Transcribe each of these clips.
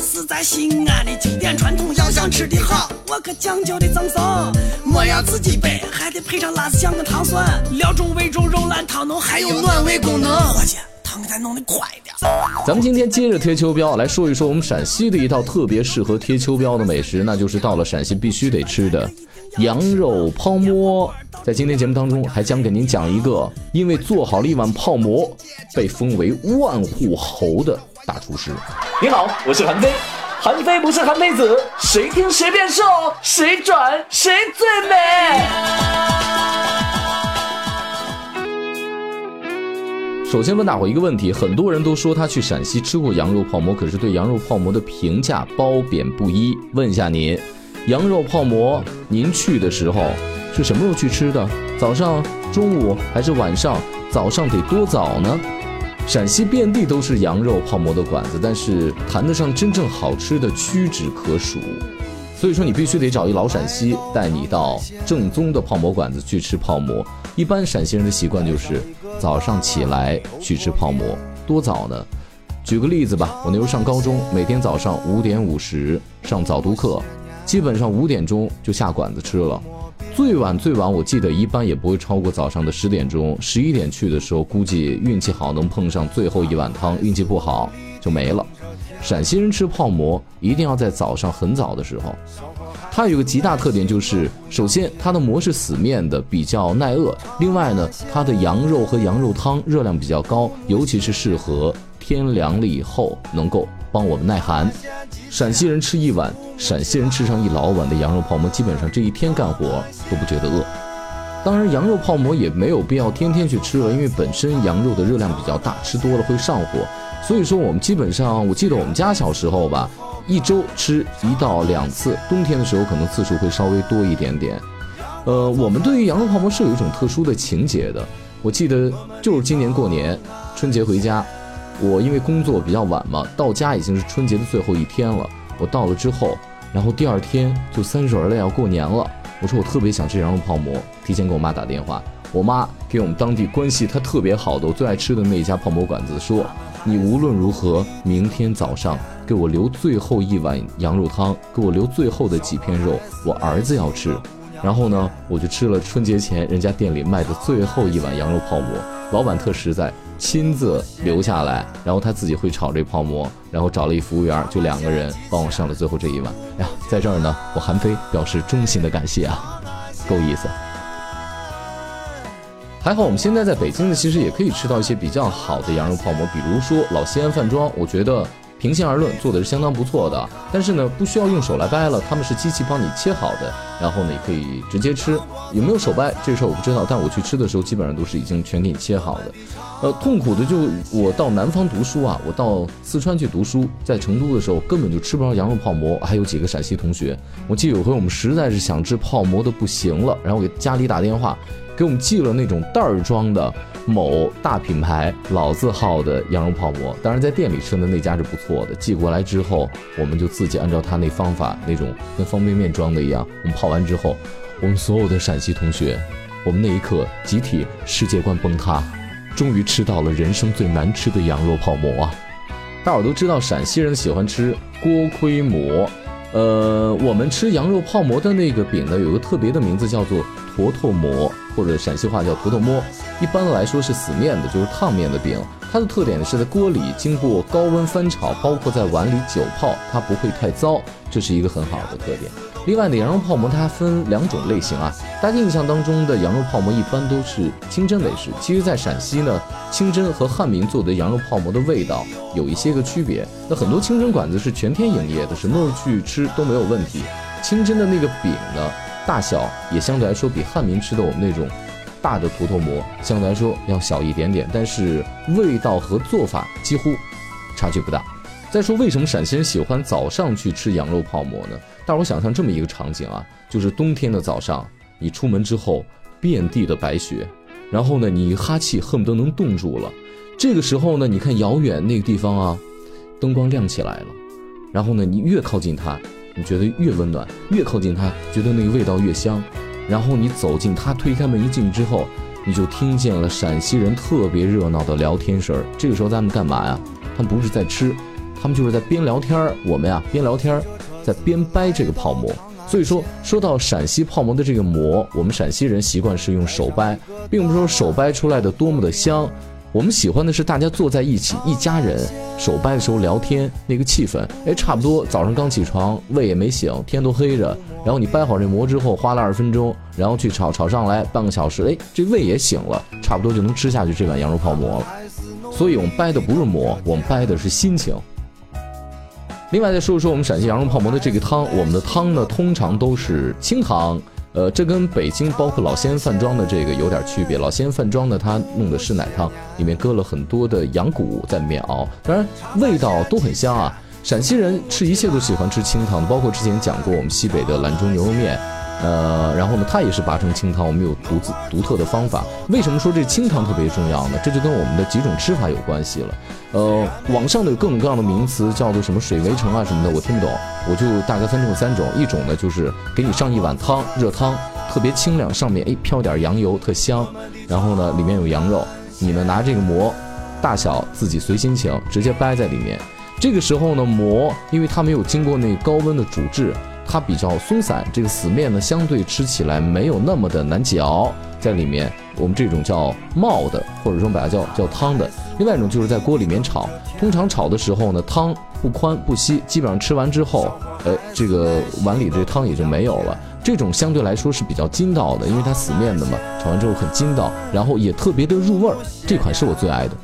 是在西安的经典传统，要想吃的好，我可讲究的赠送。莫要自己背，还得配上辣子酱跟糖蒜，料中味中肉烂汤浓，还有暖胃功能。伙计，汤给咱弄得快点。咱们今天接着贴秋膘来说一说我们陕西的一道特别适合贴秋膘的美食，那就是到了陕西必须得吃的羊肉泡馍。在今天节目当中，还将给您讲一个因为做好了一碗泡馍，被封为万户侯的大厨师。你好，我是韩非。韩非不是韩非子，谁听谁变瘦，谁转谁最美。首先问大伙一个问题，很多人都说他去陕西吃过羊肉泡馍，可是对羊肉泡馍的评价褒贬不一。问一下您，羊肉泡馍您去的时候是什么时候去吃的？早上、中午还是晚上？早上得多早呢？陕西遍地都是羊肉泡馍的馆子，但是谈得上真正好吃的屈指可数。所以说，你必须得找一老陕西带你到正宗的泡馍馆子去吃泡馍。一般陕西人的习惯就是早上起来去吃泡馍，多早呢？举个例子吧，我那时候上高中，每天早上五点五十上早读课，基本上五点钟就下馆子吃了。最晚最晚，我记得一般也不会超过早上的十点钟。十一点去的时候，估计运气好能碰上最后一碗汤，运气不好就没了。陕西人吃泡馍一定要在早上很早的时候。它有个极大特点，就是首先它的馍是死面的，比较耐饿。另外呢，它的羊肉和羊肉汤热量比较高，尤其是适合天凉了以后能够帮我们耐寒。陕西人吃一碗，陕西人吃上一老碗的羊肉泡馍，基本上这一天干活都不觉得饿。当然，羊肉泡馍也没有必要天天去吃了，因为本身羊肉的热量比较大，吃多了会上火。所以说，我们基本上，我记得我们家小时候吧，一周吃一到两次，冬天的时候可能次数会稍微多一点点。呃，我们对于羊肉泡馍是有一种特殊的情节的。我记得就是今年过年春节回家，我因为工作比较晚嘛，到家已经是春节的最后一天了。我到了之后，然后第二天就三十儿了，要过年了。我说我特别想吃羊肉泡馍，提前给我妈打电话。我妈给我们当地关系她特别好的我最爱吃的那一家泡馍馆子说：“你无论如何，明天早上给我留最后一碗羊肉汤，给我留最后的几片肉，我儿子要吃。”然后呢，我就吃了春节前人家店里卖的最后一碗羊肉泡馍。老板特实在，亲自留下来，然后他自己会炒这泡馍，然后找了一服务员，就两个人帮我上了最后这一碗。哎呀，在这儿呢，我韩飞表示衷心的感谢啊，够意思。还好我们现在在北京呢，其实也可以吃到一些比较好的羊肉泡馍，比如说老西安饭庄，我觉得。平心而论，做的是相当不错的，但是呢，不需要用手来掰了，他们是机器帮你切好的，然后呢，也可以直接吃。有没有手掰这事儿我不知道，但我去吃的时候，基本上都是已经全给你切好的。呃，痛苦的就我到南方读书啊，我到四川去读书，在成都的时候根本就吃不着羊肉泡馍，还有几个陕西同学，我记得有回我们实在是想吃泡馍的不行了，然后给家里打电话。给我们寄了那种袋儿装的某大品牌老字号的羊肉泡馍，当然在店里吃的那家是不错的。寄过来之后，我们就自己按照他那方法，那种跟方便面装的一样，我们泡完之后，我们所有的陕西同学，我们那一刻集体世界观崩塌，终于吃到了人生最难吃的羊肉泡馍啊！大伙都知道陕西人喜欢吃锅盔馍，呃，我们吃羊肉泡馍的那个饼呢，有个特别的名字叫做坨坨馍。或者陕西话叫坨坨馍，一般来说是死面的，就是烫面的饼。它的特点呢是在锅里经过高温翻炒，包括在碗里久泡，它不会太糟，这是一个很好的特点。另外呢，羊肉泡馍它分两种类型啊，大家印象当中的羊肉泡馍一般都是清真美食。其实，在陕西呢，清真和汉民做的羊肉泡馍的味道有一些个区别。那很多清真馆子是全天营业的，什么时候去吃都没有问题。清真的那个饼呢？大小也相对来说比汉民吃的我们那种大的坨坨馍相对来说要小一点点，但是味道和做法几乎差距不大。再说为什么陕西人喜欢早上去吃羊肉泡馍呢？大伙想象这么一个场景啊，就是冬天的早上，你出门之后遍地的白雪，然后呢你哈气恨不得能冻住了。这个时候呢，你看遥远那个地方啊，灯光亮起来了，然后呢你越靠近它。你觉得越温暖，越靠近它，觉得那个味道越香。然后你走近它，推开门一进去之后，你就听见了陕西人特别热闹的聊天声儿。这个时候咱们干嘛呀？他们不是在吃，他们就是在边聊天儿，我们呀边聊天儿，在边掰这个泡馍。所以说，说到陕西泡馍的这个馍，我们陕西人习惯是用手掰，并不是说手掰出来的多么的香。我们喜欢的是大家坐在一起，一家人手掰的时候聊天，那个气氛，哎，差不多早上刚起床，胃也没醒，天都黑着，然后你掰好这馍之后，花了二十分钟，然后去炒，炒上来半个小时，哎，这胃也醒了，差不多就能吃下去这碗羊肉泡馍了。所以我们掰的不是馍，我们掰的是心情。另外再说一说我们陕西羊肉泡馍的这个汤，我们的汤呢通常都是清汤。呃，这跟北京包括老西安饭庄的这个有点区别。老西安饭庄呢，它弄的是奶汤，里面搁了很多的羊骨在里面熬，当然味道都很香啊。陕西人吃一切都喜欢吃清汤，包括之前讲过我们西北的兰州牛肉面。呃，然后呢，它也是拔成清汤，我们有独自独特的方法。为什么说这清汤特别重要呢？这就跟我们的几种吃法有关系了。呃，网上的有各种各样的名词，叫做什么水围城啊什么的，我听不懂。我就大概分成三种，一种呢就是给你上一碗汤，热汤，特别清凉，上面哎飘点羊油，特香。然后呢，里面有羊肉，你呢拿这个馍，大小自己随心情，直接掰在里面。这个时候呢，馍因为它没有经过那高温的煮制。它比较松散，这个死面呢相对吃起来没有那么的难嚼，在里面我们这种叫冒的，或者说把它叫叫汤的。另外一种就是在锅里面炒，通常炒的时候呢汤不宽不稀，基本上吃完之后，哎，这个碗里这汤也就没有了。这种相对来说是比较筋道的，因为它死面的嘛，炒完之后很筋道，然后也特别的入味儿。这款是我最爱的，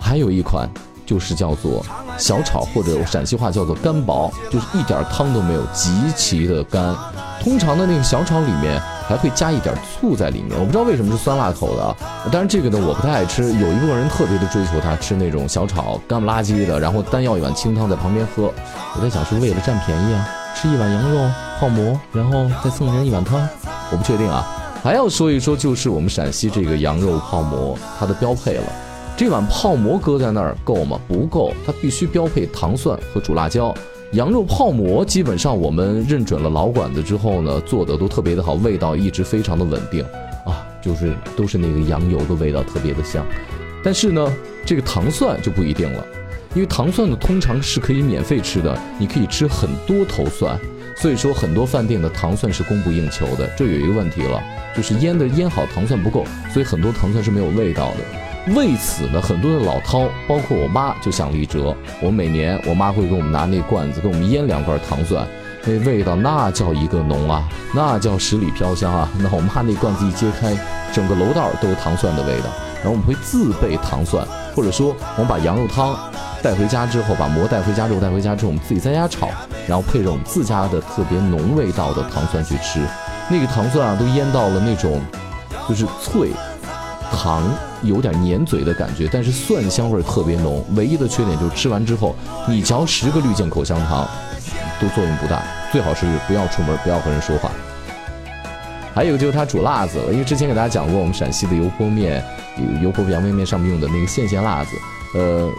还有一款。就是叫做小炒，或者陕西话叫做干薄，就是一点汤都没有，极其的干。通常的那个小炒里面还会加一点醋在里面，我不知道为什么是酸辣口的。当然这个呢我不太爱吃，有一部分人特别的追求它，吃那种小炒干不拉几的，然后单要一碗清汤在旁边喝。我在想是为了占便宜啊，吃一碗羊肉泡馍，然后再送人一碗汤，我不确定啊。还要说一说，就是我们陕西这个羊肉泡馍，它的标配了。这碗泡馍搁在那儿够吗？不够，它必须标配糖蒜和煮辣椒。羊肉泡馍基本上我们认准了老馆子之后呢，做的都特别的好，味道一直非常的稳定啊，就是都是那个羊油的味道特别的香。但是呢，这个糖蒜就不一定了，因为糖蒜呢通常是可以免费吃的，你可以吃很多头蒜，所以说很多饭店的糖蒜是供不应求的。这有一个问题了，就是腌的腌好糖蒜不够，所以很多糖蒜是没有味道的。为此呢，很多的老饕，包括我妈，就想了一辙。我每年，我妈会给我们拿那罐子，给我们腌两罐糖蒜，那味道那叫一个浓啊，那叫十里飘香啊。那我妈那罐子一揭开，整个楼道都是糖蒜的味道。然后我们会自备糖蒜，或者说我们把羊肉汤带回家之后，把馍带回家，肉带回家之后，我们自己在家炒，然后配着我们自家的特别浓味道的糖蒜去吃。那个糖蒜啊，都腌到了那种，就是脆。糖有点粘嘴的感觉，但是蒜香味特别浓。唯一的缺点就是吃完之后，你嚼十个绿箭口香糖都作用不大。最好是不要出门，不要和人说话。还有就是它煮辣子了，因为之前给大家讲过，我们陕西的油泼面、油泼阳面面上面用的那个线线辣子，呃，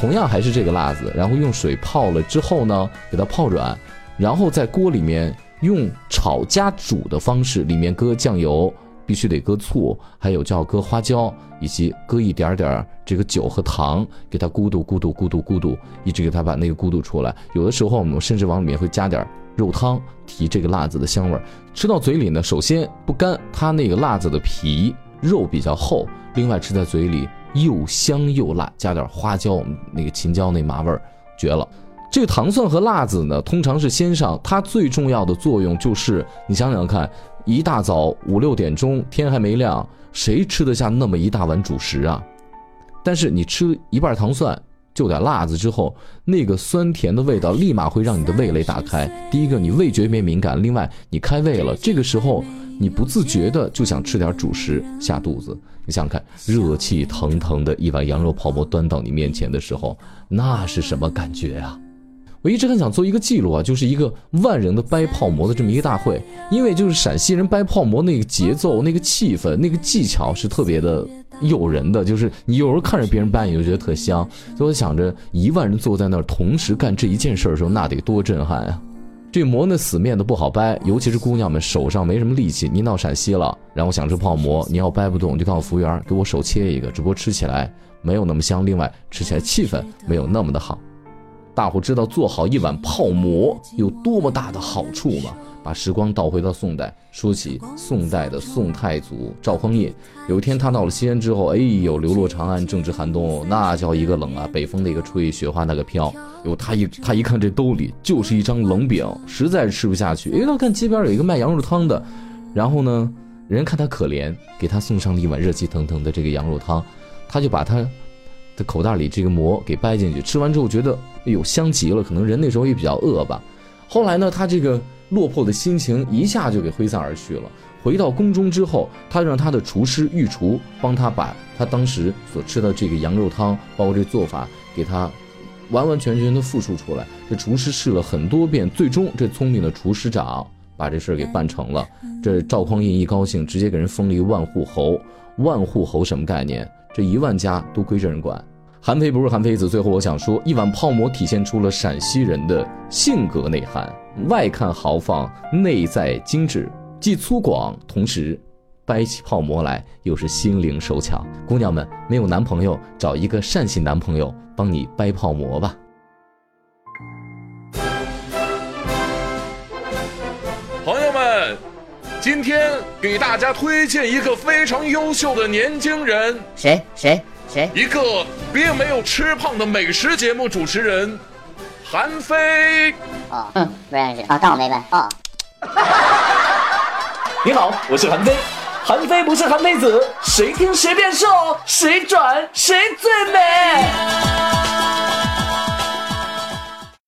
同样还是这个辣子，然后用水泡了之后呢，给它泡软，然后在锅里面用炒加煮的方式，里面搁酱油。必须得搁醋，还有叫搁花椒，以及搁一点点这个酒和糖，给它咕嘟咕嘟咕嘟咕嘟，一直给它把那个咕嘟出来。有的时候我们甚至往里面会加点肉汤，提这个辣子的香味。吃到嘴里呢，首先不干，它那个辣子的皮肉比较厚，另外吃在嘴里又香又辣，加点花椒，那个青椒那麻味儿绝了。这个糖蒜和辣子呢，通常是先上，它最重要的作用就是你想想看。一大早五六点钟，天还没亮，谁吃得下那么一大碗主食啊？但是你吃一半糖蒜，就点辣子之后，那个酸甜的味道立马会让你的味蕾打开。第一个，你味觉变敏感；另外，你开胃了，这个时候你不自觉的就想吃点主食下肚子。你想想看，热气腾腾的一碗羊肉泡馍端到你面前的时候，那是什么感觉啊？我一直很想做一个记录啊，就是一个万人的掰泡馍的这么一个大会，因为就是陕西人掰泡馍那个节奏、那个气氛、那个技巧是特别的诱人的，就是你有时候看着别人掰，你就觉得特香。所以我想着一万人坐在那儿同时干这一件事的时候，那得多震撼呀！这馍那死面的不好掰，尤其是姑娘们手上没什么力气。您到陕西了，然后想吃泡馍，你要掰不动，就告诉服务员给我手切一个，只不过吃起来没有那么香，另外吃起来气氛没有那么的好。大伙知道做好一碗泡馍有多么大的好处吗？把时光倒回到宋代，说起宋代的宋太祖赵匡胤，有一天他到了西安之后，哎呦，流落长安，正值寒冬，那叫一个冷啊，北风那个吹，雪花那个飘。哟，他一他一看这兜里就是一张冷饼，实在是吃不下去。哎，他看街边有一个卖羊肉汤的，然后呢，人看他可怜，给他送上了一碗热气腾腾的这个羊肉汤，他就把他。的口袋里这个馍给掰进去，吃完之后觉得哎呦香极了，可能人那时候也比较饿吧。后来呢，他这个落魄的心情一下就给挥散而去了。回到宫中之后，他让他的厨师御厨帮他把他当时所吃的这个羊肉汤，包括这做法，给他完完全全的复述出来。这厨师试了很多遍，最终这聪明的厨师长把这事儿给办成了。这赵匡胤一高兴，直接给人封了一万户侯。万户侯什么概念？这一万家都归这人管。韩非不是韩非子。最后我想说，一碗泡馍体现出了陕西人的性格内涵，外看豪放，内在精致，既粗犷，同时掰起泡馍来又是心灵手巧。姑娘们没有男朋友，找一个善心男朋友帮你掰泡馍吧。今天给大家推荐一个非常优秀的年轻人，谁谁谁？一个并没有吃胖的美食节目主持人，韩非。哦，嗯，不认识啊，当我没问哦。你好，我是韩非。韩非不是韩非子，谁听谁变瘦，谁转谁最美。